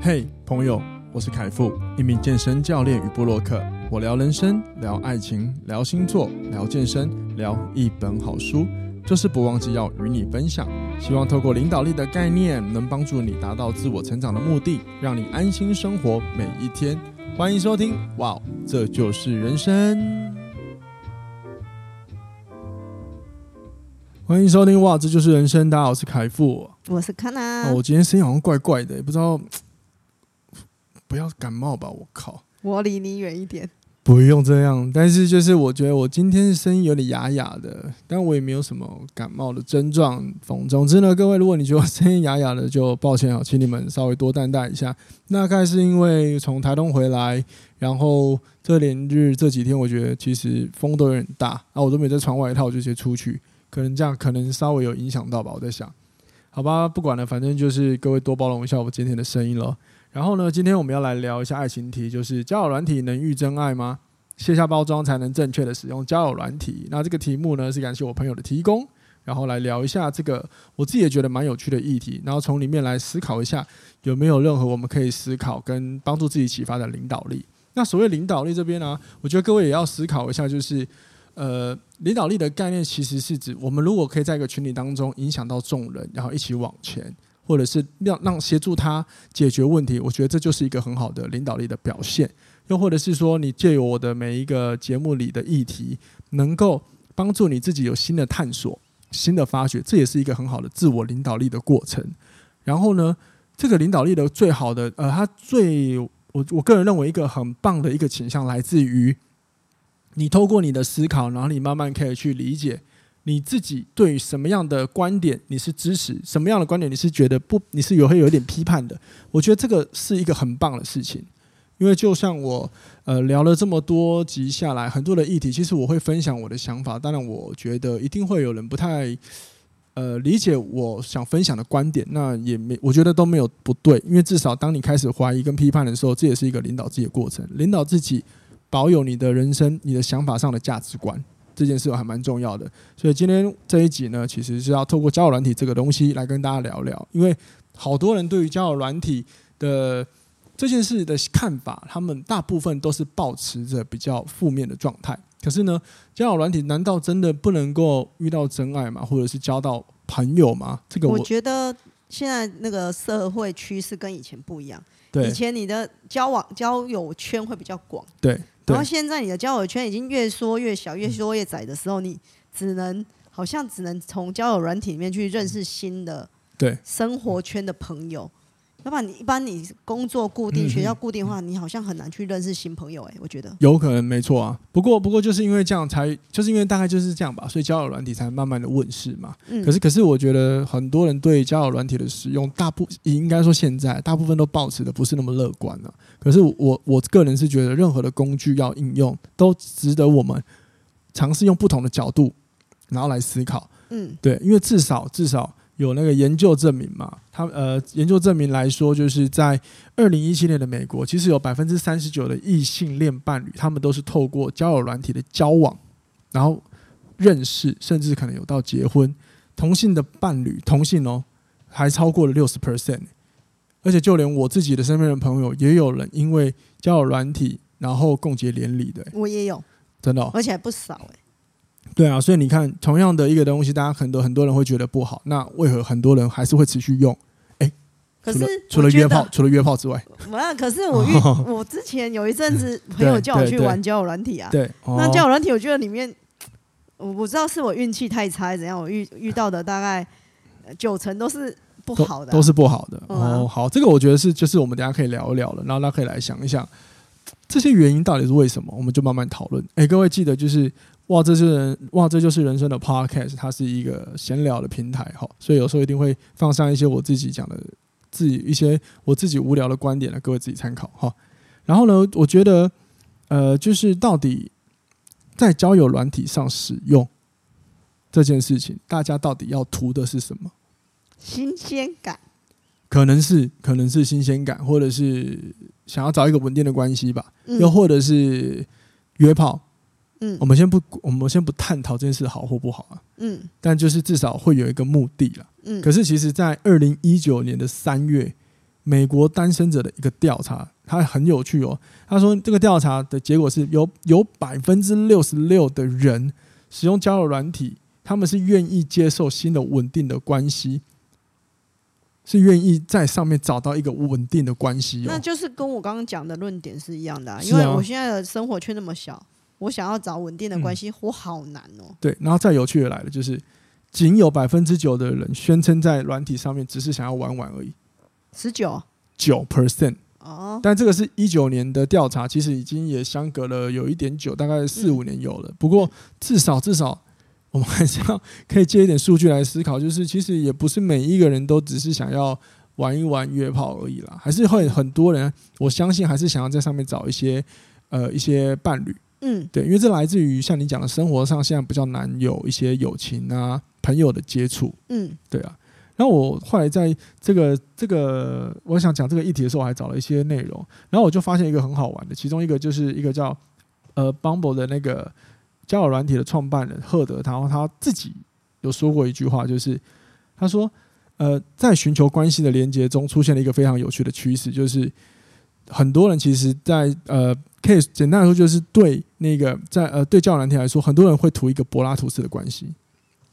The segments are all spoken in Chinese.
嘿，朋友，我是凯富，一名健身教练与部落客。我聊人生，聊爱情，聊星座，聊健身，聊一本好书，就是不忘记要与你分享。希望透过领导力的概念，能帮助你达到自我成长的目的，让你安心生活每一天。欢迎收听，哇，这就是人生。欢迎收听，哇，这就是人生。大家好，我是凯富，我是康娜。哦，我今天声音好像怪怪的，也不知道。不要感冒吧！我靠，我离你远一点。不用这样，但是就是我觉得我今天声音有点哑哑的，但我也没有什么感冒的症状。总总之呢，各位，如果你觉得声音哑哑的，就抱歉啊，请你们稍微多担待一下。大概是因为从台东回来，然后这连日这几天，我觉得其实风都有点大，啊，我都没在穿外套，就直接出去，可能这样可能稍微有影响到吧。我在想，好吧，不管了，反正就是各位多包容一下我今天的声音咯。然后呢，今天我们要来聊一下爱情题，就是交友软体能遇真爱吗？卸下包装才能正确的使用交友软体。那这个题目呢，是感谢我朋友的提供，然后来聊一下这个我自己也觉得蛮有趣的议题，然后从里面来思考一下有没有任何我们可以思考跟帮助自己启发的领导力。那所谓领导力这边呢，我觉得各位也要思考一下，就是呃，领导力的概念其实是指我们如果可以在一个群体当中影响到众人，然后一起往前。或者是让让协助他解决问题，我觉得这就是一个很好的领导力的表现。又或者是说，你借由我的每一个节目里的议题，能够帮助你自己有新的探索、新的发掘，这也是一个很好的自我领导力的过程。然后呢，这个领导力的最好的呃，它最我我个人认为一个很棒的一个倾向，来自于你透过你的思考，然后你慢慢可以去理解。你自己对于什么样的观点你是支持，什么样的观点你是觉得不，你是有会有一点批判的？我觉得这个是一个很棒的事情，因为就像我呃聊了这么多集下来，很多的议题，其实我会分享我的想法。当然，我觉得一定会有人不太呃理解我想分享的观点，那也没我觉得都没有不对，因为至少当你开始怀疑跟批判的时候，这也是一个领导自己的过程，领导自己保有你的人生、你的想法上的价值观。这件事还蛮重要的，所以今天这一集呢，其实是要透过交友软体这个东西来跟大家聊聊。因为好多人对于交友软体的这件事的看法，他们大部分都是保持着比较负面的状态。可是呢，交友软体难道真的不能够遇到真爱吗？或者是交到朋友吗？这个我，我觉得现在那个社会趋势跟以前不一样。对，以前你的交往交友圈会比较广。对。然后现在你的交友圈已经越缩越小，越缩越窄的时候，你只能好像只能从交友软体里面去认识新的对。生活圈的朋友。要不然你一般你工作固定、学校固定的话，你好像很难去认识新朋友。哎，我觉得有可能没错啊。不过不过就是因为这样才，就是因为大概就是这样吧，所以交友软体才慢慢的问世嘛。可是可是我觉得很多人对交友软体的使用，大部应该说现在大部分都保持的不是那么乐观了。可是我我个人是觉得，任何的工具要应用，都值得我们尝试用不同的角度，然后来思考。嗯，对，因为至少至少。有那个研究证明嘛？他呃，研究证明来说，就是在二零一七年的美国，其实有百分之三十九的异性恋伴侣，他们都是透过交友软体的交往，然后认识，甚至可能有到结婚。同性的伴侣，同性哦，还超过了六十 percent。而且就连我自己的身边的朋友，也有人因为交友软体，然后共结连理的。我也有，真的哦，而且还不少哎。对啊，所以你看，同样的一个东西，大家很多很多人会觉得不好，那为何很多人还是会持续用？哎，可是除了约炮，除了约炮之外，没有。可是我遇我之前有一阵子 朋友叫我去玩交友软体啊，对，那交友软体我觉得里面，我不知道是我运气太差怎样，我遇遇到的大概九成都是不好的，啊都，都是不好的。哦，好，这个我觉得是就是我们等下可以聊一聊了，然后大家可以来想一想这些原因到底是为什么，我们就慢慢讨论。哎，各位记得就是。哇，这是人哇，这就是人生的 podcast，它是一个闲聊的平台哈，所以有时候一定会放上一些我自己讲的自己一些我自己无聊的观点来各位自己参考哈。然后呢，我觉得呃，就是到底在交友软体上使用这件事情，大家到底要图的是什么？新鲜感，可能是可能是新鲜感，或者是想要找一个稳定的关系吧，又或者是约炮。嗯，我们先不，我们先不探讨这件事好或不好啊。嗯，但就是至少会有一个目的了。嗯，可是其实，在二零一九年的三月，美国单身者的一个调查，它很有趣哦。他说这个调查的结果是有有百分之六十六的人使用交友软体，他们是愿意接受新的稳定的关系。是愿意在上面找到一个稳定的关系，那就是跟我刚刚讲的论点是一样的。啊因为我现在的生活圈那么小，我想要找稳定的关系，我好难哦。对，然后再有趣的来了，就是仅有百分之九的人宣称在软体上面只是想要玩玩而已，十九九 percent 哦。但这个是一九年的调查，其实已经也相隔了有一点久，大概四五年有了。不过至少至少。我们还是要可以借一点数据来思考，就是其实也不是每一个人都只是想要玩一玩约炮而已啦，还是会很多人，我相信还是想要在上面找一些呃一些伴侣，嗯，对，因为这来自于像你讲的生活上现在比较难有一些友情啊朋友的接触，嗯，对啊。然后我后来在这个这个我想讲这个议题的时候，我还找了一些内容，然后我就发现一个很好玩的，其中一个就是一个叫呃 Bumble 的那个。交友软体的创办人赫德，然后他自己有说过一句话，就是他说：“呃，在寻求关系的连接中，出现了一个非常有趣的趋势，就是很多人其实在，在呃，case 简单来说，就是对那个在呃对交友软体来说，很多人会图一个柏拉图式的关系。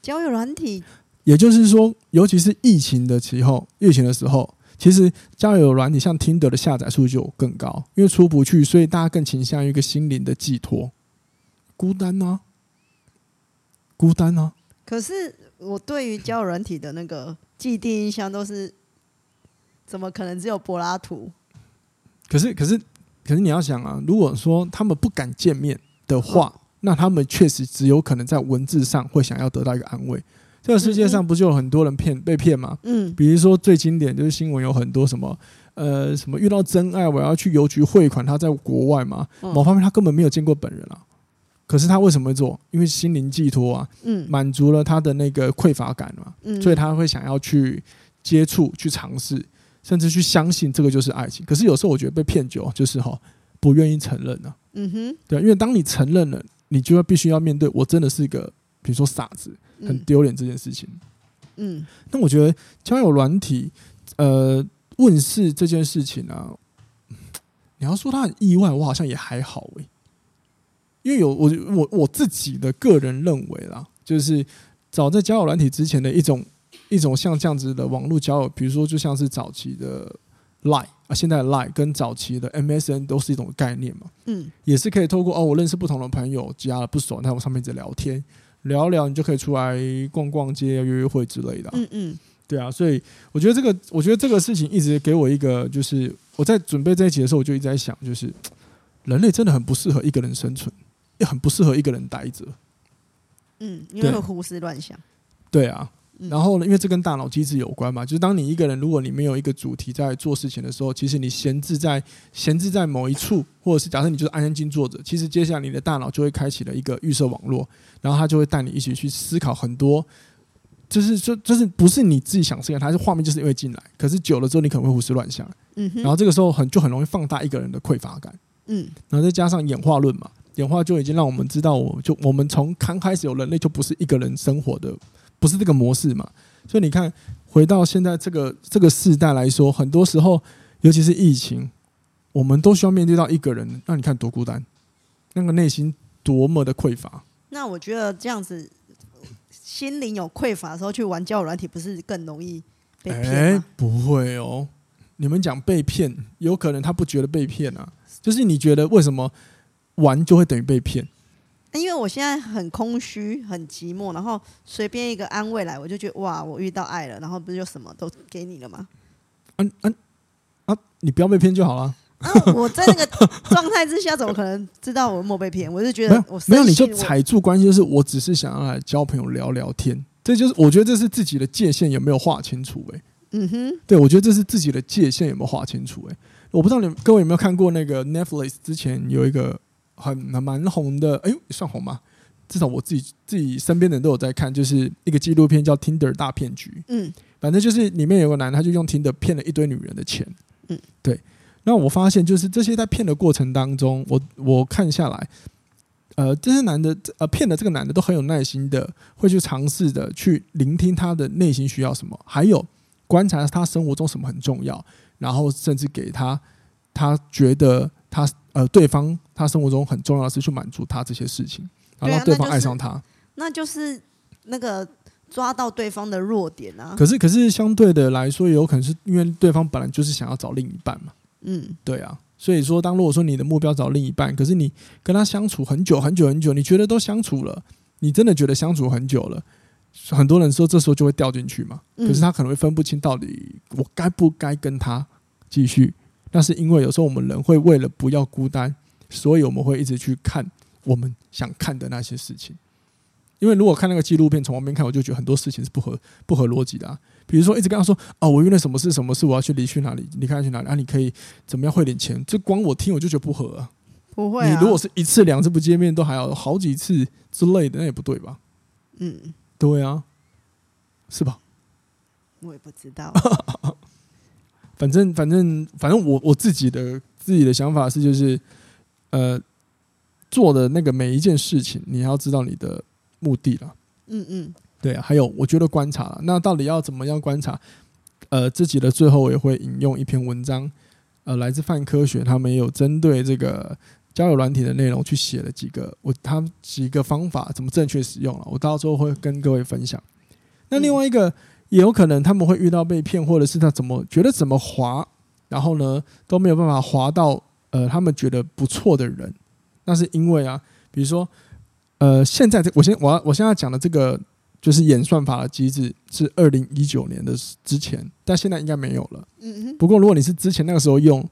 交友软体，也就是说，尤其是疫情的时候，疫情的时候，其实交友软体像 Tinder 的下载数就更高，因为出不去，所以大家更倾向于一个心灵的寄托。”孤单呢、啊？孤单呢、啊？可是我对于交友软体的那个既定印象都是，怎么可能只有柏拉图？可是，可是，可是你要想啊，如果说他们不敢见面的话，哦、那他们确实只有可能在文字上会想要得到一个安慰。这个世界上不就有很多人骗被骗吗？嗯，比如说最经典就是新闻有很多什么呃什么遇到真爱，我要去邮局汇款，他在国外嘛，某方面他根本没有见过本人啊。可是他为什么会做？因为心灵寄托啊，嗯，满足了他的那个匮乏感嘛，嗯，所以他会想要去接触、去尝试，甚至去相信这个就是爱情。可是有时候我觉得被骗久，就是哈不愿意承认呢，嗯哼，对，因为当你承认了，你就要必须要面对，我真的是一个，比如说傻子，很丢脸这件事情，嗯，那我觉得交友软体呃问世这件事情啊，你要说他很意外，我好像也还好诶、欸。因为有我我我自己的个人认为啦，就是早在交友软体之前的一种一种像这样子的网络交友，比如说就像是早期的 Line 啊，现在的 Line 跟早期的 MSN 都是一种概念嘛，嗯，也是可以透过哦，我认识不同的朋友，加了不熟，那我上面一直聊天聊聊，你就可以出来逛逛街、约约会之类的，嗯嗯，对啊，所以我觉得这个我觉得这个事情一直给我一个，就是我在准备这一集的时候，我就一直在想，就是人类真的很不适合一个人生存。也很不适合一个人待着，嗯，因为会胡思乱想。对啊，然后呢，因为这跟大脑机制有关嘛，就是当你一个人，如果你没有一个主题在做事情的时候，其实你闲置在闲置在某一处，或者是假设你就是安安静静坐着，其实接下来你的大脑就会开启了一个预设网络，然后它就会带你一起去思考很多，就是就就是不是你自己想事情，它是画面就是因为进来，可是久了之后你可能会胡思乱想，嗯，然后这个时候很就很容易放大一个人的匮乏感，嗯，然后再加上演化论嘛。演化就已经让我们知道，我就我们从刚开始有人类就不是一个人生活的，不是这个模式嘛。所以你看，回到现在这个这个世代来说，很多时候，尤其是疫情，我们都需要面对到一个人，那你看多孤单，那个内心多么的匮乏。那我觉得这样子，心灵有匮乏的时候去玩交友软体，不是更容易被骗吗？欸，不会哦，你们讲被骗，有可能他不觉得被骗啊，就是你觉得为什么？玩就会等于被骗，因为我现在很空虚、很寂寞，然后随便一个安慰来，我就觉得哇，我遇到爱了，然后不是就什么都给你了吗？嗯嗯啊，你不要被骗就好了。啊，我在那个状态之下，怎么可能知道我有没被骗？我就觉得我没有，没有你就踩住关系，就是我只是想要来交朋友聊聊天，这就是我觉得这是自己的界限有没有划清楚？哎，嗯哼，对，我觉得这是自己的界限有没有划清楚？哎，我不知道你各位有没有看过那个 Netflix 之前有一个。很蛮红的，哎呦，算红吗？至少我自己自己身边的人都有在看，就是一个纪录片叫《Tinder 大骗局》。嗯，反正就是里面有个男的，他就用 Tinder 骗了一堆女人的钱。嗯，对。那我发现，就是这些在骗的过程当中，我我看下来，呃，这些男的呃骗的这个男的都很有耐心的，会去尝试的去聆听他的内心需要什么，还有观察他生活中什么很重要。然后甚至给他他觉得他呃对方他生活中很重要的是去满足他这些事情，然后让对方爱上他，那就是那个抓到对方的弱点啊。可是可是相对的来说，也有可能是因为对方本来就是想要找另一半嘛。嗯，对啊。所以说，当如果说你的目标找另一半，可是你跟他相处很久很久很久，你觉得都相处了，你真的觉得相处很久了，很多人说这时候就会掉进去嘛。可是他可能会分不清到底我该不该跟他继续。那是因为有时候我们人会为了不要孤单，所以我们会一直去看我们想看的那些事情。因为如果看那个纪录片，从旁边看，我就觉得很多事情是不合不合逻辑的啊。比如说，一直跟他说：“哦，我因为什么事，什么事，我要去离去哪里，离开去哪里啊？你可以怎么样汇点钱？”这光我听我就觉得不合啊。不会啊。你如果是一次两次不见面，都还要好几次之类的，那也不对吧？嗯，对啊，是吧？我也不知道。反正反正反正我我自己的自己的想法是，就是呃，做的那个每一件事情，你要知道你的目的了。嗯嗯。对啊，还有我觉得观察了，那到底要怎么样观察？呃，自己的最后我也会引用一篇文章，呃，来自泛科学，他们也有针对这个交友软体的内容去写了几个我他们几个方法，怎么正确使用了，我到时候会跟各位分享。那另外一个也有可能他们会遇到被骗，或者是他怎么觉得怎么滑，然后呢都没有办法滑到呃他们觉得不错的人，那是因为啊，比如说呃现在这我先我要我现在讲的这个。就是演算法的机制是二零一九年的之前，但现在应该没有了。嗯不过如果你是之前那个时候用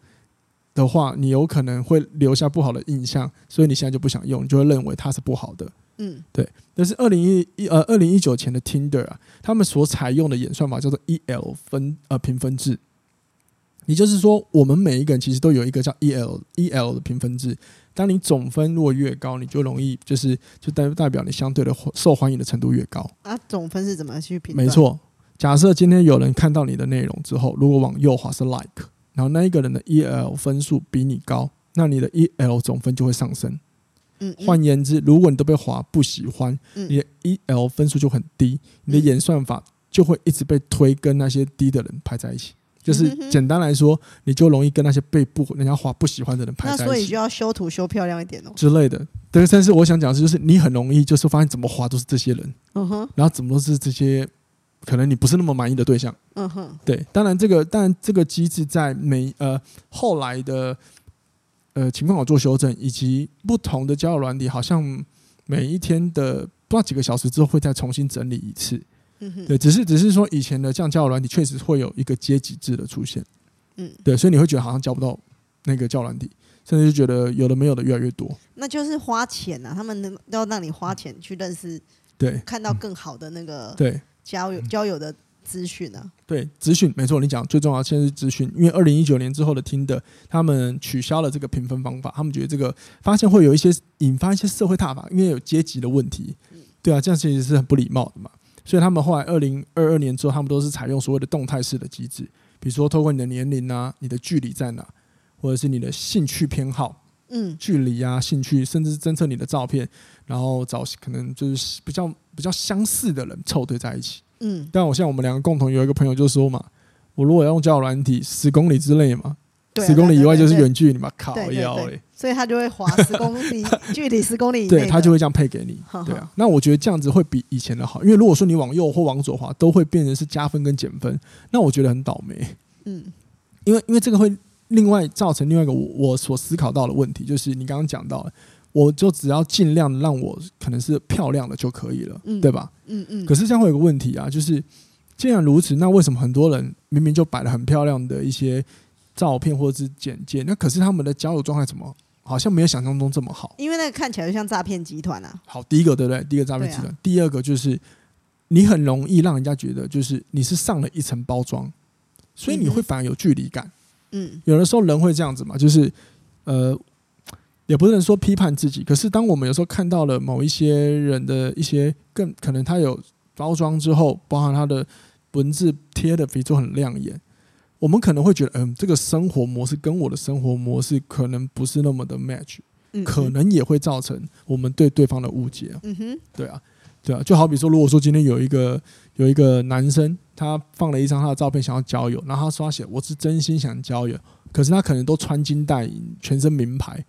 的话，你有可能会留下不好的印象，所以你现在就不想用，你就会认为它是不好的。嗯，对。但是二零一一呃二零一九前的 Tinder 啊，他们所采用的演算法叫做 EL 分呃评分制。也就是说，我们每一个人其实都有一个叫 EL EL 的评分制。当你总分如果越高，你就容易就是就代代表你相对的受欢迎的程度越高。啊，总分是怎么去评？没错，假设今天有人看到你的内容之后，如果往右滑是 Like，然后那一个人的 EL 分数比你高，那你的 EL 总分就会上升。嗯，换言之，如果你都被划不喜欢，你的 EL 分数就很低，你的演算法就会一直被推跟那些低的人排在一起。就是简单来说，你就容易跟那些被不人家划不喜欢的人排在一起。那所以就要修图修漂亮一点哦之类的。对，但是我想讲的是，就是你很容易就是发现怎么划都是这些人，嗯哼，然后怎么都是这些可能你不是那么满意的对象，嗯哼。对，当然这个当然这个机制在每呃后来的呃情况有做修正，以及不同的交友软体，好像每一天的不知道几个小时之后会再重新整理一次。嗯，对，只是只是说以前的这样交友软体确实会有一个阶级制的出现，嗯，对，所以你会觉得好像交不到那个交友软体，甚至就觉得有的没有的越来越多。那就是花钱、啊，他们能要让你花钱去认识，对，看到更好的那个对。交友交友的资讯啊。对，资讯没错，你讲最重要的现在是资讯，因为二零一九年之后的 Tinder，他们取消了这个评分方法，他们觉得这个发现会有一些引发一些社会踏法，因为有阶级的问题，对啊，这样其实是很不礼貌的嘛。所以他们后来二零二二年之后，他们都是采用所谓的动态式的机制，比如说透过你的年龄啊、你的距离在哪，或者是你的兴趣偏好，嗯，距离啊、兴趣，甚至是侦测你的照片，然后找可能就是比较比较相似的人凑对在一起，嗯。但我像我们两个共同有一个朋友就说嘛，我如果要用交友软体，十公里之内嘛。十公里以外就是远距离嘛，靠腰欸，所以他就会划十公里距离十公里以内，对他就会这样配给你，对啊。那我觉得这样子会比以前的好，因为如果说你往右或往左滑，都会变成是加分跟减分，那我觉得很倒霉。嗯，因为因为这个会另外造成另外一个我我所思考到的问题，就是你刚刚讲到的，我就只要尽量让我可能是漂亮的就可以了，对吧？嗯嗯。可是这样会有个问题啊，就是既然如此，那为什么很多人明明就摆了很漂亮的一些？照片或者是简介，那可是他们的交友状态怎么好像没有想象中这么好？因为那个看起来就像诈骗集团啊。好，第一个对不对？第一个诈骗集团，第二个就是你很容易让人家觉得就是你是上了一层包装，所以你会反而有距离感。嗯，有的时候人会这样子嘛，就是呃，也不能说批判自己，可是当我们有时候看到了某一些人的一些更可能他有包装之后，包含他的文字贴的比如说很亮眼。我们可能会觉得，嗯，这个生活模式跟我的生活模式可能不是那么的 match，可能也会造成我们对对方的误解。嗯哼，对啊，对啊，就好比说，如果说今天有一个有一个男生，他放了一张他的照片，想要交友，然后他刷写我是真心想交友，可是他可能都穿金戴银，全身名牌，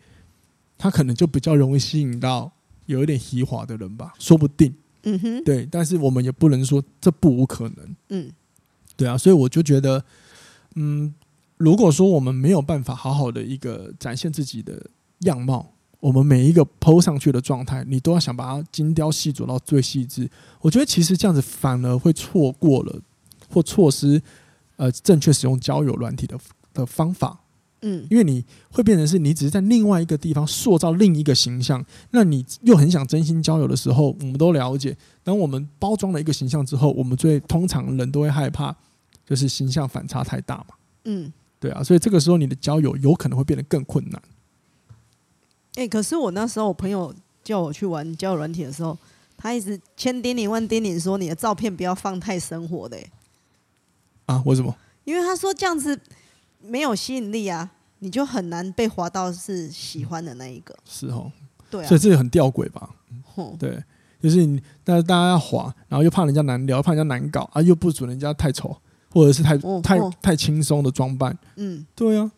他可能就比较容易吸引到有一点虚华的人吧，说不定。嗯哼，对，但是我们也不能说这不无可能。嗯，对啊，所以我就觉得，嗯，如果说我们没有办法好好的一个展现自己的样貌。我们每一个 PO 上去的状态，你都要想把它精雕细琢到最细致。我觉得其实这样子反而会错过了或错失呃正确使用交友软体的的方法。嗯，因为你会变成是你只是在另外一个地方塑造另一个形象，那你又很想真心交友的时候，我们都了解，当我们包装了一个形象之后，我们最通常人都会害怕，就是形象反差太大嘛。嗯，对啊，所以这个时候你的交友有可能会变得更困难。哎、欸，可是我那时候我朋友叫我去玩交友软体的时候，他一直千叮咛万叮咛说，你的照片不要放太生活的。啊？为什么？因为他说这样子没有吸引力啊，你就很难被划到是喜欢的那一个。是哦，对啊，所以这个很吊诡吧？嗯、对，就是你，但是大家要滑，然后又怕人家难聊，怕人家难搞啊，又不准人家太丑，或者是太、哦、太、哦、太轻松的装扮。嗯，对啊，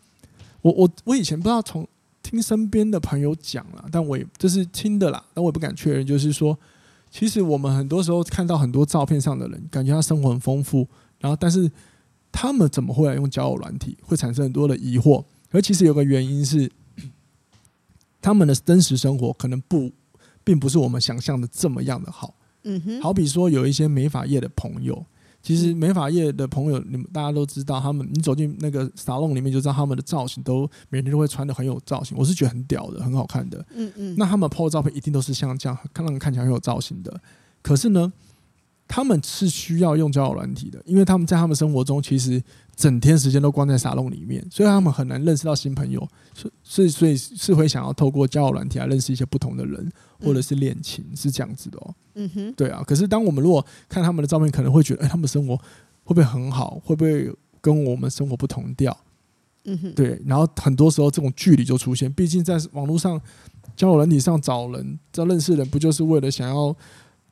我我我以前不知道从。听身边的朋友讲了，但我也就是听的啦，但我也不敢确认。就是说，其实我们很多时候看到很多照片上的人，感觉他生活很丰富，然后但是他们怎么会来用交友软体，会产生很多的疑惑。而其实有个原因是，他们的真实生活可能不，并不是我们想象的这么样的好。嗯哼，好比说有一些美发业的朋友。其实美发业的朋友，你们大家都知道，他们你走进那个沙龙里面就知道他们的造型都每天都会穿的很有造型，我是觉得很屌的，很好看的。嗯嗯。那他们 PO 的照片一定都是像这样，看让人看起来很有造型的。可是呢，他们是需要用交友软体的，因为他们在他们生活中其实整天时间都关在沙龙里面，所以他们很难认识到新朋友，所以所以是会想要透过交友软体来认识一些不同的人，或者是恋情，是这样子的哦。嗯哼，对啊。可是当我们如果看他们的照片，可能会觉得，哎，他们生活会不会很好？会不会跟我们生活不同调？嗯哼，对。然后很多时候这种距离就出现，毕竟在网络上交友软体上找人，找认识人，不就是为了想要？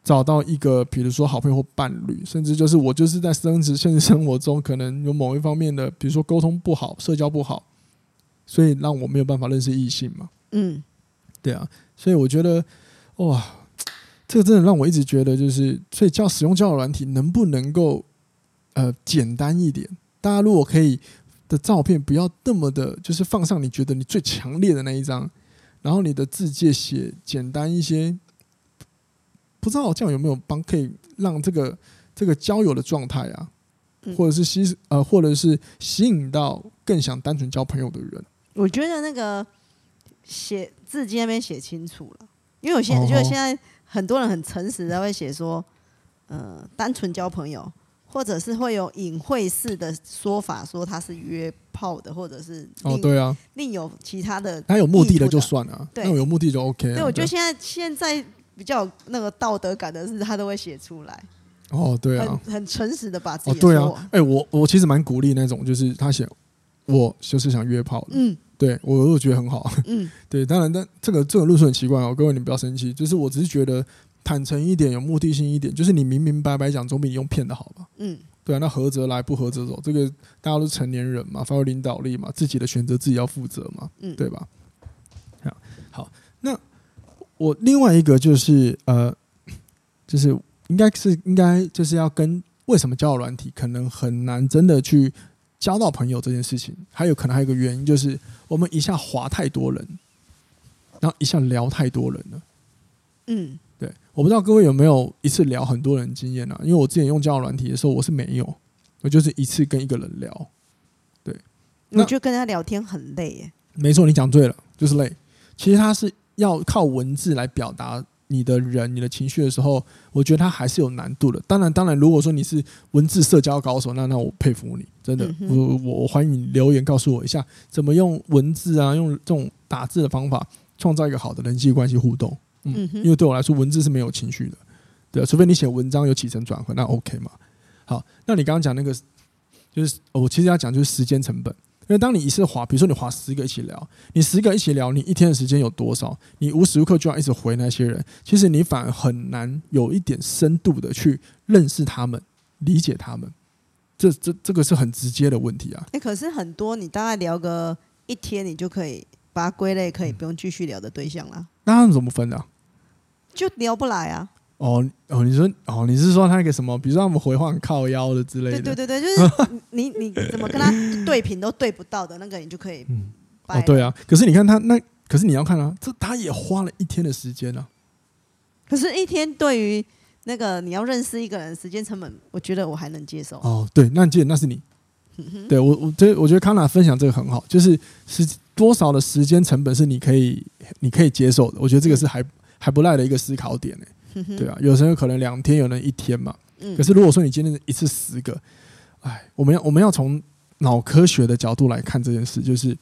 找到一个，比如说好朋友或伴侣，甚至就是我就是在生殖现实生活中可能有某一方面的，比如说沟通不好、社交不好，所以让我没有办法认识异性嘛。嗯，对啊，所以我觉得哇，这个真的让我一直觉得，就是所以叫使用交友软体能不能够呃简单一点？大家如果可以的照片不要那么的，就是放上你觉得你最强烈的那一张，然后你的字介写简单一些。不知道这样有没有帮可以让这个这个交友的状态啊，或者是吸呃，或者是吸引到更想单纯交朋友的人。我觉得那个写字迹那边写清楚了，因为我现在觉得现在很多人很诚实的会写说，呃，单纯交朋友，或者是会有隐晦式的说法，说他是约炮的，或者是哦，对啊，另有其他的，他有目的的就算了，对，有目的就 OK。对，我觉得现在现在。比较那个道德感的是，他都会写出来。哦，对啊，很很诚实的把自己。哦，对啊，哎、欸，我我其实蛮鼓励那种，就是他写我就是想约炮的。嗯，对我我觉得很好。嗯，对，当然，但这个这个论述很奇怪哦，各位你不要生气，就是我只是觉得坦诚一点，有目的性一点，就是你明明白白讲，总比你用骗的好吧？嗯，对啊，那合则来，不合则走，这个大家都是成年人嘛，发挥领导力嘛，自己的选择自己要负责嘛，嗯，对吧？好，好，那我另外一个就是呃。就是应该是应该就是要跟为什么交友软体可能很难真的去交到朋友这件事情，还有可能还有一个原因就是我们一下滑太多人，然后一下聊太多人了。嗯，对，我不知道各位有没有一次聊很多人经验啊？因为我之前用交友软体的时候我是没有，我就是一次跟一个人聊。对，我觉得跟他聊天很累耶。没错，你讲对了，就是累。其实他是要靠文字来表达。你的人，你的情绪的时候，我觉得它还是有难度的。当然，当然，如果说你是文字社交高手，那那我佩服你，真的，嗯、我我欢迎你留言告诉我一下，怎么用文字啊，用这种打字的方法，创造一个好的人际关系互动。嗯，因为对我来说，文字是没有情绪的，对，除非你写文章有起承转合，那 OK 嘛。好，那你刚刚讲那个，就是我其实要讲就是时间成本。因为当你一次划，比如说你划十个一起聊，你十个一起聊，你一天的时间有多少？你无时无刻就要一直回那些人，其实你反而很难有一点深度的去认识他们、理解他们。这这这个是很直接的问题啊。哎，可是很多你大概聊个一天，你就可以把它归类，可以不用继续聊的对象了。那他们怎么分的啊？就聊不来啊。哦哦，你说哦，你是说他那个什么？比如说他们回话靠腰的之类的。对对对对，就是 你你怎么跟他对频都对不到的那个，你就可以。嗯。哦，对啊。可是你看他那，可是你要看啊，这他也花了一天的时间啊。可是，一天对于那个你要认识一个人时间成本，我觉得我还能接受。哦，对，那你记得那是你。嗯、对我，我这我觉得康纳分享这个很好，就是是多少的时间成本是你可以你可以接受的。我觉得这个是还、嗯、还不赖的一个思考点呢。对啊，有时候可能两天，有人一天嘛。可是如果说你今天一次十个，哎，我们要我们要从脑科学的角度来看这件事，就是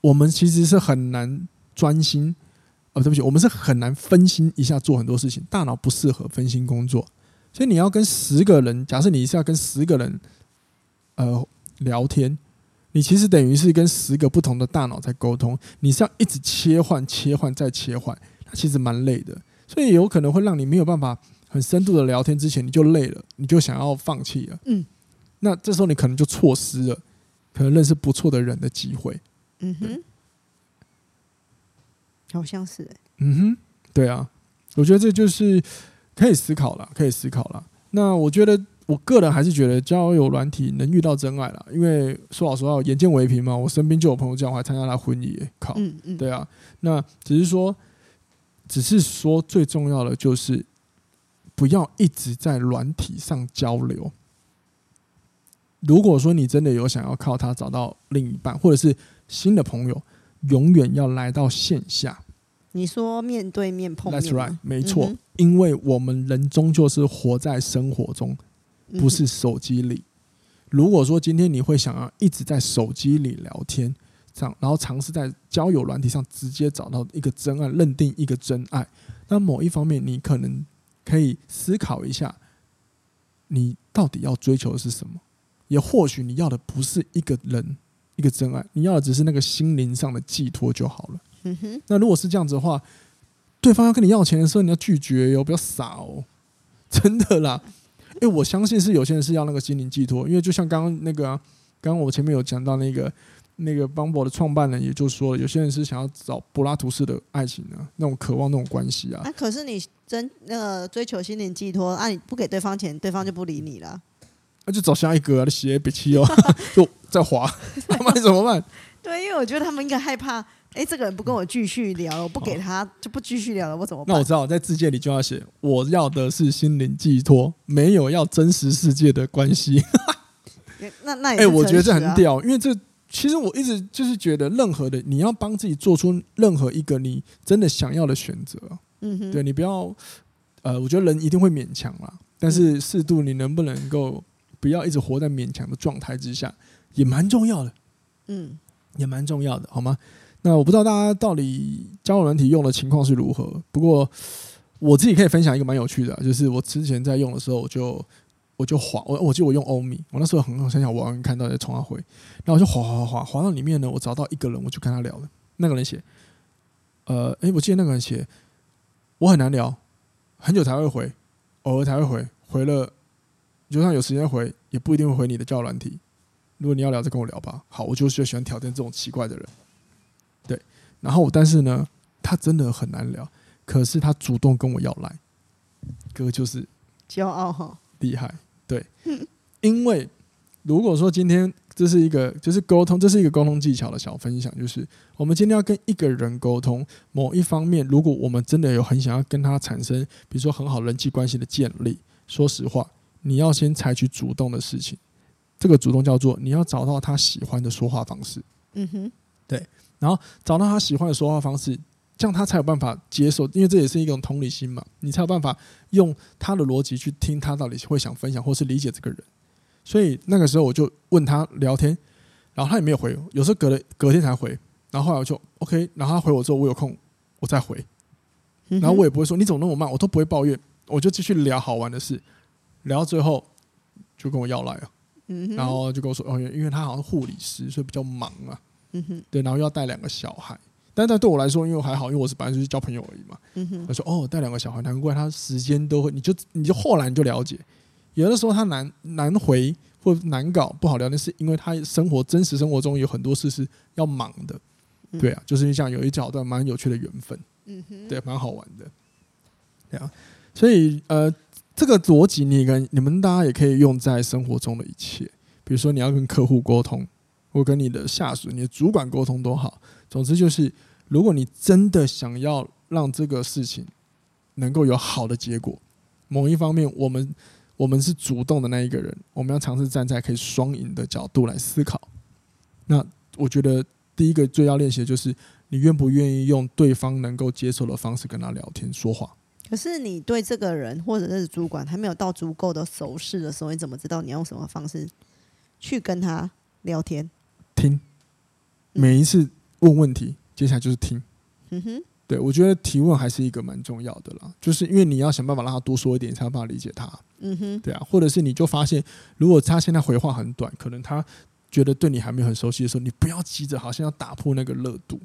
我们其实是很难专心。哦，对不起，我们是很难分心一下做很多事情，大脑不适合分心工作。所以你要跟十个人，假设你是要跟十个人，呃，聊天，你其实等于是跟十个不同的大脑在沟通，你是要一直切换、切换再切换，它其实蛮累的。所以有可能会让你没有办法很深度的聊天，之前你就累了，你就想要放弃了。嗯，那这时候你可能就错失了可能认识不错的人的机会。嗯哼，好像是哎。嗯哼，对啊，我觉得这就是可以思考了，可以思考了。那我觉得我个人还是觉得交友软体能遇到真爱了，因为说老实话，眼见为凭嘛，我身边就有朋友这样，我还参加他婚礼，靠，嗯嗯，对啊。那只是说。只是说，最重要的就是不要一直在软体上交流。如果说你真的有想要靠它找到另一半，或者是新的朋友，永远要来到线下。你说面对面碰面？That's right，没错。因为我们人终究是活在生活中，不是手机里。如果说今天你会想要一直在手机里聊天，然后尝试在交友软体上直接找到一个真爱，认定一个真爱。那某一方面，你可能可以思考一下，你到底要追求的是什么？也或许你要的不是一个人，一个真爱，你要的只是那个心灵上的寄托就好了。那如果是这样子的话，对方要跟你要钱的时候，你要拒绝哟，不要傻哦，真的啦。因为我相信是有些人是要那个心灵寄托，因为就像刚刚那个啊，刚刚我前面有讲到那个。那个 Bumble 的创办人也就说了，有些人是想要找柏拉图式的爱情啊，那种渴望那种关系啊。啊，可是你真那个追求心灵寄托，啊，你不给对方钱，对方就不理你了。那、啊、就找下一个啊，你写笔记哦，就再滑，那你怎么办？对，因为我觉得他们应该害怕，哎，这个人不跟我继续聊，我不给他就不继续聊了，我怎么办？那我知道，在字介里就要写，我要的是心灵寄托，没有要真实世界的关系。那那也、啊，哎，我觉得这很屌，因为这。其实我一直就是觉得，任何的你要帮自己做出任何一个你真的想要的选择，嗯哼，对你不要，呃，我觉得人一定会勉强啦，但是适度你能不能够不要一直活在勉强的状态之下，也蛮重要的，嗯，也蛮重要的，好吗？那我不知道大家到底交友软体用的情况是如何，不过我自己可以分享一个蛮有趣的，就是我之前在用的时候，我就。我就滑，我我记得我用欧米，我那时候很好，想想我看到在冲他回，然后我就滑滑滑滑滑到里面呢，我找到一个人，我就跟他聊了。那个人写，呃，诶，我记得那个人写，我很难聊，很久才会回，偶尔才会回，回了，就算有时间回，也不一定会回你的交友软体。如果你要聊，就跟我聊吧。好，我就是喜欢挑战这种奇怪的人。对，然后但是呢，他真的很难聊，可是他主动跟我要来，哥就是骄傲哈，厉害。对，因为如果说今天这是一个就是沟通，这是一个沟通技巧的小分享，就是我们今天要跟一个人沟通，某一方面，如果我们真的有很想要跟他产生，比如说很好人际关系的建立，说实话，你要先采取主动的事情。这个主动叫做你要找到他喜欢的说话方式。嗯哼，对，然后找到他喜欢的说话方式。这样他才有办法接受，因为这也是一种同理心嘛。你才有办法用他的逻辑去听他到底会想分享或是理解这个人。所以那个时候我就问他聊天，然后他也没有回，有时候隔了隔天才回。然后后来我就 OK，然后他回我之后，我有空我再回。然后我也不会说你怎么那么慢，我都不会抱怨，我就继续聊好玩的事。聊到最后就跟我要来了，然后就跟我说哦，因为他好像是护理师，所以比较忙嘛。对，然后又要带两个小孩。但但对我来说，因为我还好，因为我是本来就是交朋友而已嘛。他、说：“哦，带两个小孩，难怪他时间都会，你就你就后来你就了解，有的时候他难难回，或或难搞不好聊那，是因为他生活真实生活中有很多事是要忙的，对啊，就是像有一小段蛮有趣的缘分，嗯哼，对，蛮好玩的，对啊，所以呃，这个逻辑你跟你们大家也可以用在生活中的一切，比如说你要跟客户沟通，或跟你的下属、你的主管沟通都好，总之就是，如果你真的想要让这个事情能够有好的结果，某一方面我们。我们是主动的那一个人，我们要尝试站在可以双赢的角度来思考。那我觉得第一个最要练习的就是你愿不愿意用对方能够接受的方式跟他聊天说话。可是你对这个人或者是主管还没有到足够的熟识的时候，你怎么知道你要用什么方式去跟他聊天？听，每一次问问题，接下来就是听。嗯哼。对，我觉得提问还是一个蛮重要的啦，就是因为你要想办法让他多说一点，才有办法理解他。嗯哼，对啊，或者是你就发现，如果他现在回话很短，可能他觉得对你还没有很熟悉的时候，你不要急着好像要打破那个热度。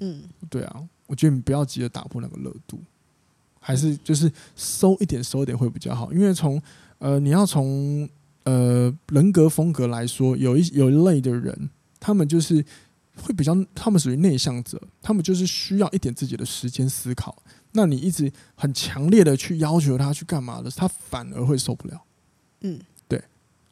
嗯，对啊，我觉得你不要急着打破那个热度，还是就是收一点收一点会比较好，因为从呃你要从呃人格风格来说，有一有一类的人，他们就是。会比较，他们属于内向者，他们就是需要一点自己的时间思考。那你一直很强烈的去要求他去干嘛的，他反而会受不了。嗯，对。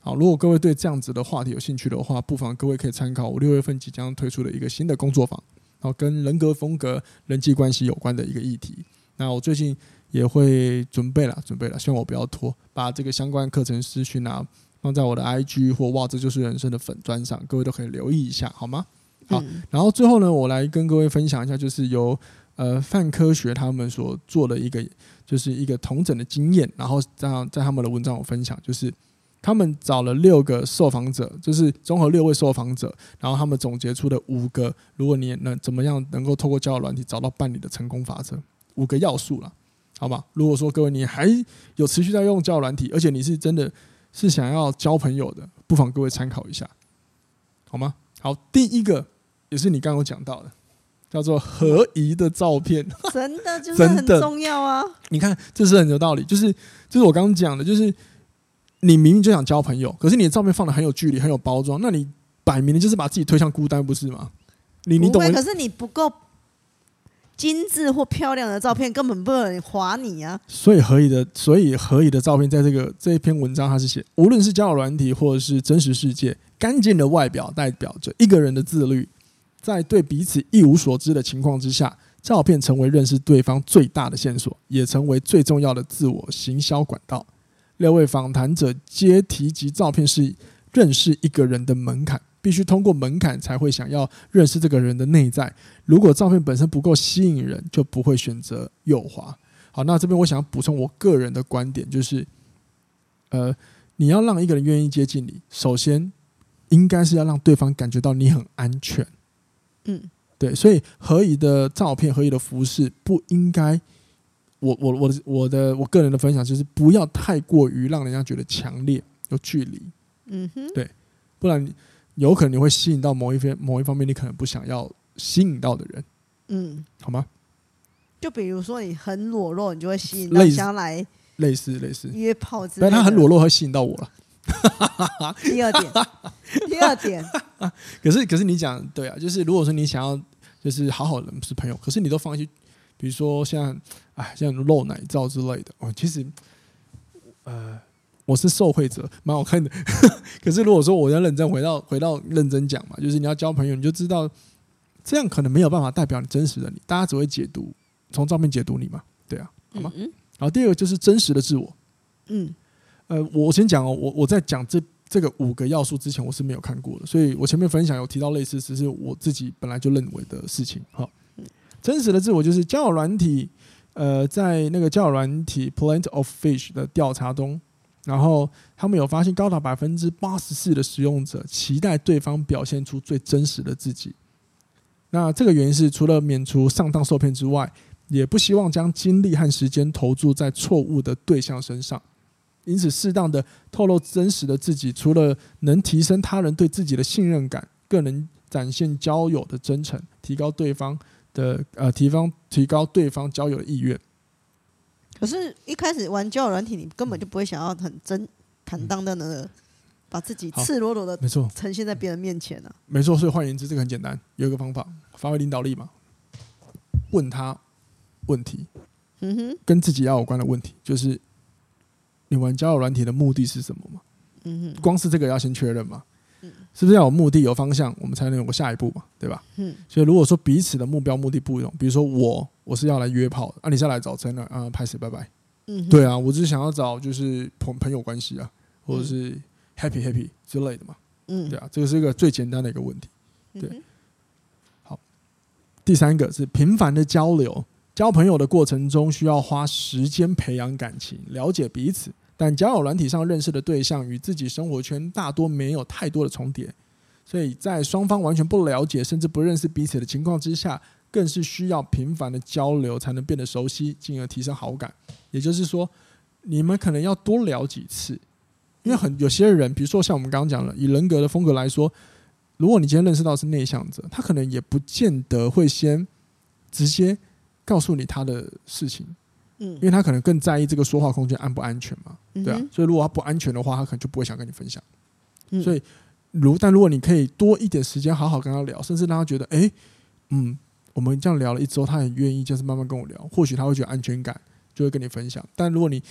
好，如果各位对这样子的话题有兴趣的话，不妨各位可以参考我六月份即将推出的一个新的工作坊，然后跟人格风格、人际关系有关的一个议题。那我最近也会准备了，准备了，希望我不要拖，把这个相关课程资讯啊放在我的 IG 或哇这就是人生的粉砖上，各位都可以留意一下，好吗？好，然后最后呢，我来跟各位分享一下，就是由呃范科学他们所做的一个，就是一个同整的经验，然后这样在他们的文章有分享，就是他们找了六个受访者，就是综合六位受访者，然后他们总结出的五个，如果你能怎么样能够透过交友软体找到伴侣的成功法则，五个要素了，好吧？如果说各位你还有持续在用交友软体，而且你是真的是想要交朋友的，不妨各位参考一下，好吗？好，第一个。也是你刚刚讲到的，叫做合宜的照片，真的就是很重要啊！你看，这是很有道理，就是就是我刚刚讲的，就是你明明就想交朋友，可是你的照片放的很有距离、很有包装，那你摆明的就是把自己推向孤单，不是吗？你你懂？可是你不够精致或漂亮的照片，根本不能划你啊！所以合宜的，所以合宜的照片，在这个这一篇文章，它是写，无论是交友软体或者是真实世界，干净的外表代表着一个人的自律。在对彼此一无所知的情况之下，照片成为认识对方最大的线索，也成为最重要的自我行销管道。六位访谈者皆提及，照片是认识一个人的门槛，必须通过门槛才会想要认识这个人的内在。如果照片本身不够吸引人，就不会选择右滑。好，那这边我想要补充我个人的观点，就是，呃，你要让一个人愿意接近你，首先应该是要让对方感觉到你很安全。嗯，对，所以合宜的照片、合宜的服饰不应该，我我我的我的我个人的分享就是不要太过于让人家觉得强烈有距离。嗯哼，对，不然有可能你会吸引到某一方某一方面你可能不想要吸引到的人。嗯，好吗？就比如说你很裸露，你就会吸引到想要来类似类似约炮之类的。但他很裸露会吸引到我了。第二点，第二点。可是，可是你讲对啊，就是如果说你想要，就是好好的是朋友，可是你都放弃，比如说像，哎，像露奶照之类的哦。其实，呃，我是受惠者，蛮好看的。可是如果说我要认真回到回到认真讲嘛，就是你要交朋友，你就知道这样可能没有办法代表你真实的你，大家只会解读从照片解读你嘛，对啊，好吗？然后第二个就是真实的自我，嗯。呃，我先讲哦，我我在讲这这个五个要素之前，我是没有看过的，所以我前面分享有提到类似，只是我自己本来就认为的事情。好，真实的自我就是交友软体，呃，在那个交友软体 Plenty of Fish 的调查中，然后他们有发现高达百分之八十四的使用者期待对方表现出最真实的自己。那这个原因是除了免除上当受骗之外，也不希望将精力和时间投注在错误的对象身上。因此，适当的透露真实的自己，除了能提升他人对自己的信任感，更能展现交友的真诚，提高对方的呃提方提高对方交友的意愿。可是，一开始玩交友软体，你根本就不会想要很真坦荡荡的把自己赤裸裸的没错。呈现在别人面前呢、啊。没错，所以换言之，这个很简单，有一个方法，发挥领导力嘛，问他问题，嗯哼，跟自己要有关的问题，就是你玩交友软体的目的是什么嘛？嗯哼，光是这个要先确认嘛。嗯是不是要有目的、有方向，我们才能有个下一步嘛？对吧？嗯。所以如果说彼此的目标、目的不同，比如说我我是要来约炮，啊，你是要来找真的啊，拍谁拜拜。嗯。对啊，我只是想要找就是朋朋友关系啊，或者是 happy happy 之类的嘛。嗯。对啊，这个是一个最简单的一个问题。对。嗯、好，第三个是频繁的交流，交朋友的过程中需要花时间培养感情，了解彼此。但交友软体上认识的对象与自己生活圈大多没有太多的重叠，所以在双方完全不了解甚至不认识彼此的情况之下，更是需要频繁的交流才能变得熟悉，进而提升好感。也就是说，你们可能要多聊几次，因为很有些人，比如说像我们刚刚讲了，以人格的风格来说，如果你今天认识到是内向者，他可能也不见得会先直接告诉你他的事情。嗯，因为他可能更在意这个说话空间安不安全嘛，对啊，嗯、所以如果他不安全的话，他可能就不会想跟你分享。嗯、所以，如但如果你可以多一点时间好好跟他聊，甚至让他觉得，哎、欸，嗯，我们这样聊了一周，他很愿意，就是慢慢跟我聊，或许他会觉得安全感，就会跟你分享。但如果你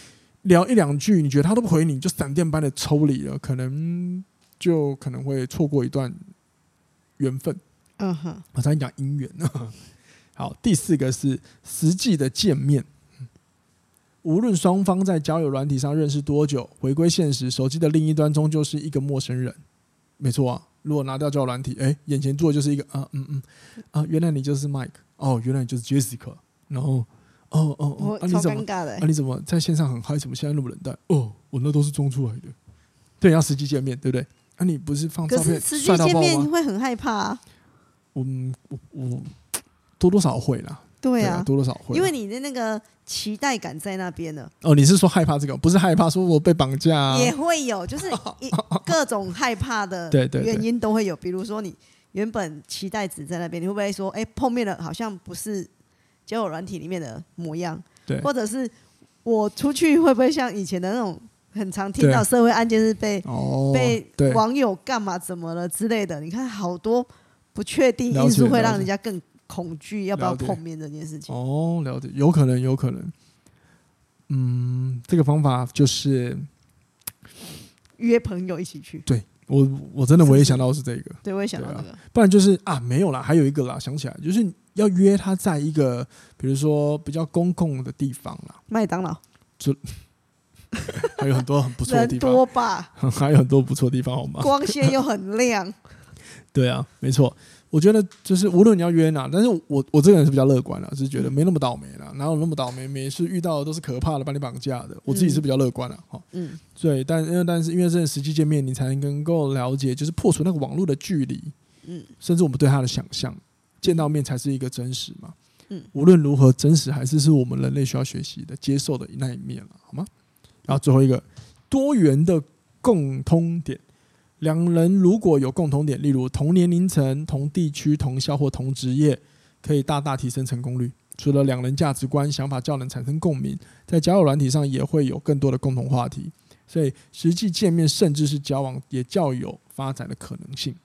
聊一两句，你觉得他都不回你，就闪电般的抽离了，可能就可能会错过一段缘分。嗯哼，我才讲姻缘呢。好，第四个是实际的见面。无论双方在交友软体上认识多久，回归现实，手机的另一端终究是一个陌生人。没错啊，如果拿掉交友软体，哎，眼前坐的就是一个啊，嗯嗯啊，原来你就是 Mike，哦，原来你就是 Jessica，然后，哦哦哦，啊，你怎么啊？你怎么在线上很嗨？怎么现在那么冷淡？哦，我那都是装出来的。对，要实际见面，对不对？啊，你不是放照片实际见面会很害怕啊。嗯，我我多多少会啦。对啊，多多少会，因为你的那个期待感在那边呢。哦，你是说害怕这个？不是害怕说我被绑架啊？也会有，就是一各种害怕的 原因都会有。比如说你原本期待值在那边，你会不会说，哎，碰面了好像不是交友软体里面的模样？对，或者是我出去会不会像以前的那种很常听到社会案件是被被网友干嘛怎么了之类的？你看好多不确定因素会让人家更。恐惧要不要碰面这件事情？哦，了解，有可能，有可能。嗯，这个方法就是约朋友一起去。对我，我真的我也想到是这个。对，我也想到这个。不然就是啊，没有啦，还有一个啦，想起来就是要约他在一个，比如说比较公共的地方啦，麦当劳。就 还有很多很不错的地方，多吧？还有很多不错的地方，好吗？光线又很亮。对啊，没错。我觉得就是无论你要约哪，但是我我这个人是比较乐观的，就是觉得没那么倒霉了，哪有那么倒霉？每次遇到的都是可怕的，把你绑架的。我自己是比较乐观的哈。嗯，对，但因为但是因为这实际见面，你才能够了解，就是破除那个网络的距离。嗯，甚至我们对他的想象，见到面才是一个真实嘛。嗯，无论如何，真实还是是我们人类需要学习的、接受的那一面了，好吗？然后最后一个多元的共通点。两人如果有共同点，例如同年龄层、同地区、同校或同职业，可以大大提升成功率。除了两人价值观、想法较能产生共鸣，在交友软体上也会有更多的共同话题。所以实际见面甚至是交往，也较有发展的可能性。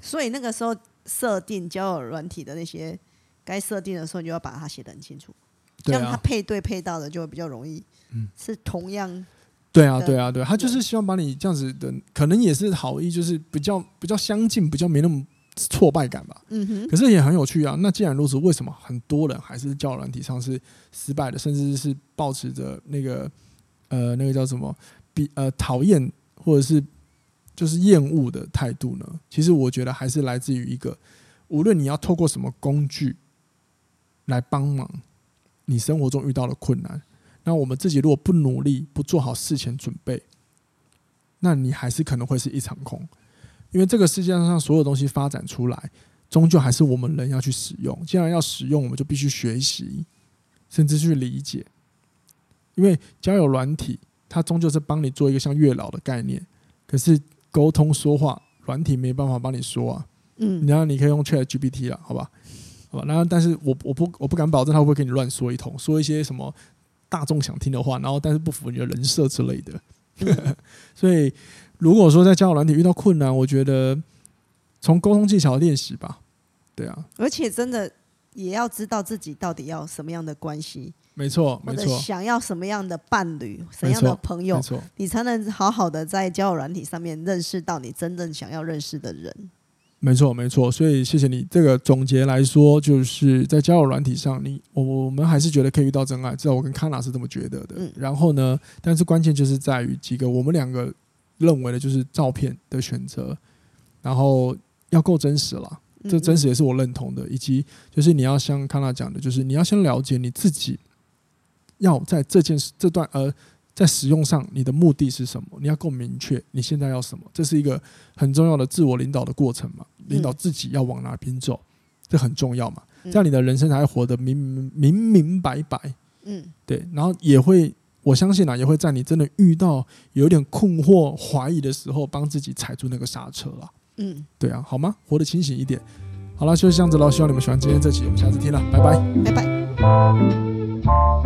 所以那个时候设定交友软体的那些该设定的时候，你就要把它写得很清楚，这样它配对配到的就会比较容易。嗯，是同样。对啊，对啊，对，他就是希望把你这样子的，可能也是好意，就是比较比较相近，比较没那么挫败感吧。嗯哼。可是也很有趣啊。那既然如此，为什么很多人还是交友软体上是失败的，甚至是抱持着那个呃那个叫什么比呃讨厌或者是就是厌恶的态度呢？其实我觉得还是来自于一个，无论你要透过什么工具来帮忙你生活中遇到的困难。那我们自己如果不努力，不做好事前准备，那你还是可能会是一场空。因为这个世界上所有东西发展出来，终究还是我们人要去使用。既然要使用，我们就必须学习，甚至去理解。因为交友软体，它终究是帮你做一个像月老的概念。可是沟通说话，软体没办法帮你说啊。嗯，然后你可以用 ChatGPT 了，好吧？好吧。然后，但是我我不我不敢保证他会不会给你乱说一通，说一些什么。大众想听的话，然后但是不符合你的人设之类的，嗯、所以如果说在交友软体遇到困难，我觉得从沟通技巧练习吧。对啊，而且真的也要知道自己到底要什么样的关系。没错，没错。想要什么样的伴侣，什么样的朋友，你才能好好的在交友软体上面认识到你真正想要认识的人。没错，没错。所以谢谢你这个总结来说，就是在交友软体上，你我我们还是觉得可以遇到真爱，至少我跟康娜是这么觉得的。嗯。然后呢，但是关键就是在于几个我们两个认为的，就是照片的选择，然后要够真实了。这真实也是我认同的，以及就是你要像康娜讲的，就是你要先了解你自己。要在这件事这段呃，在使用上，你的目的是什么？你要够明确，你现在要什么？这是一个很重要的自我领导的过程嘛？领导自己要往哪边走，这很重要嘛？这样你的人生才会活得明明明明白白。嗯，对。然后也会，我相信啊，也会在你真的遇到有点困惑、怀疑的时候，帮自己踩住那个刹车了。嗯，对啊，好吗？活得清醒一点。好了，就是这样子喽。希望你们喜欢今天这期，我们下次听了，拜拜，拜拜。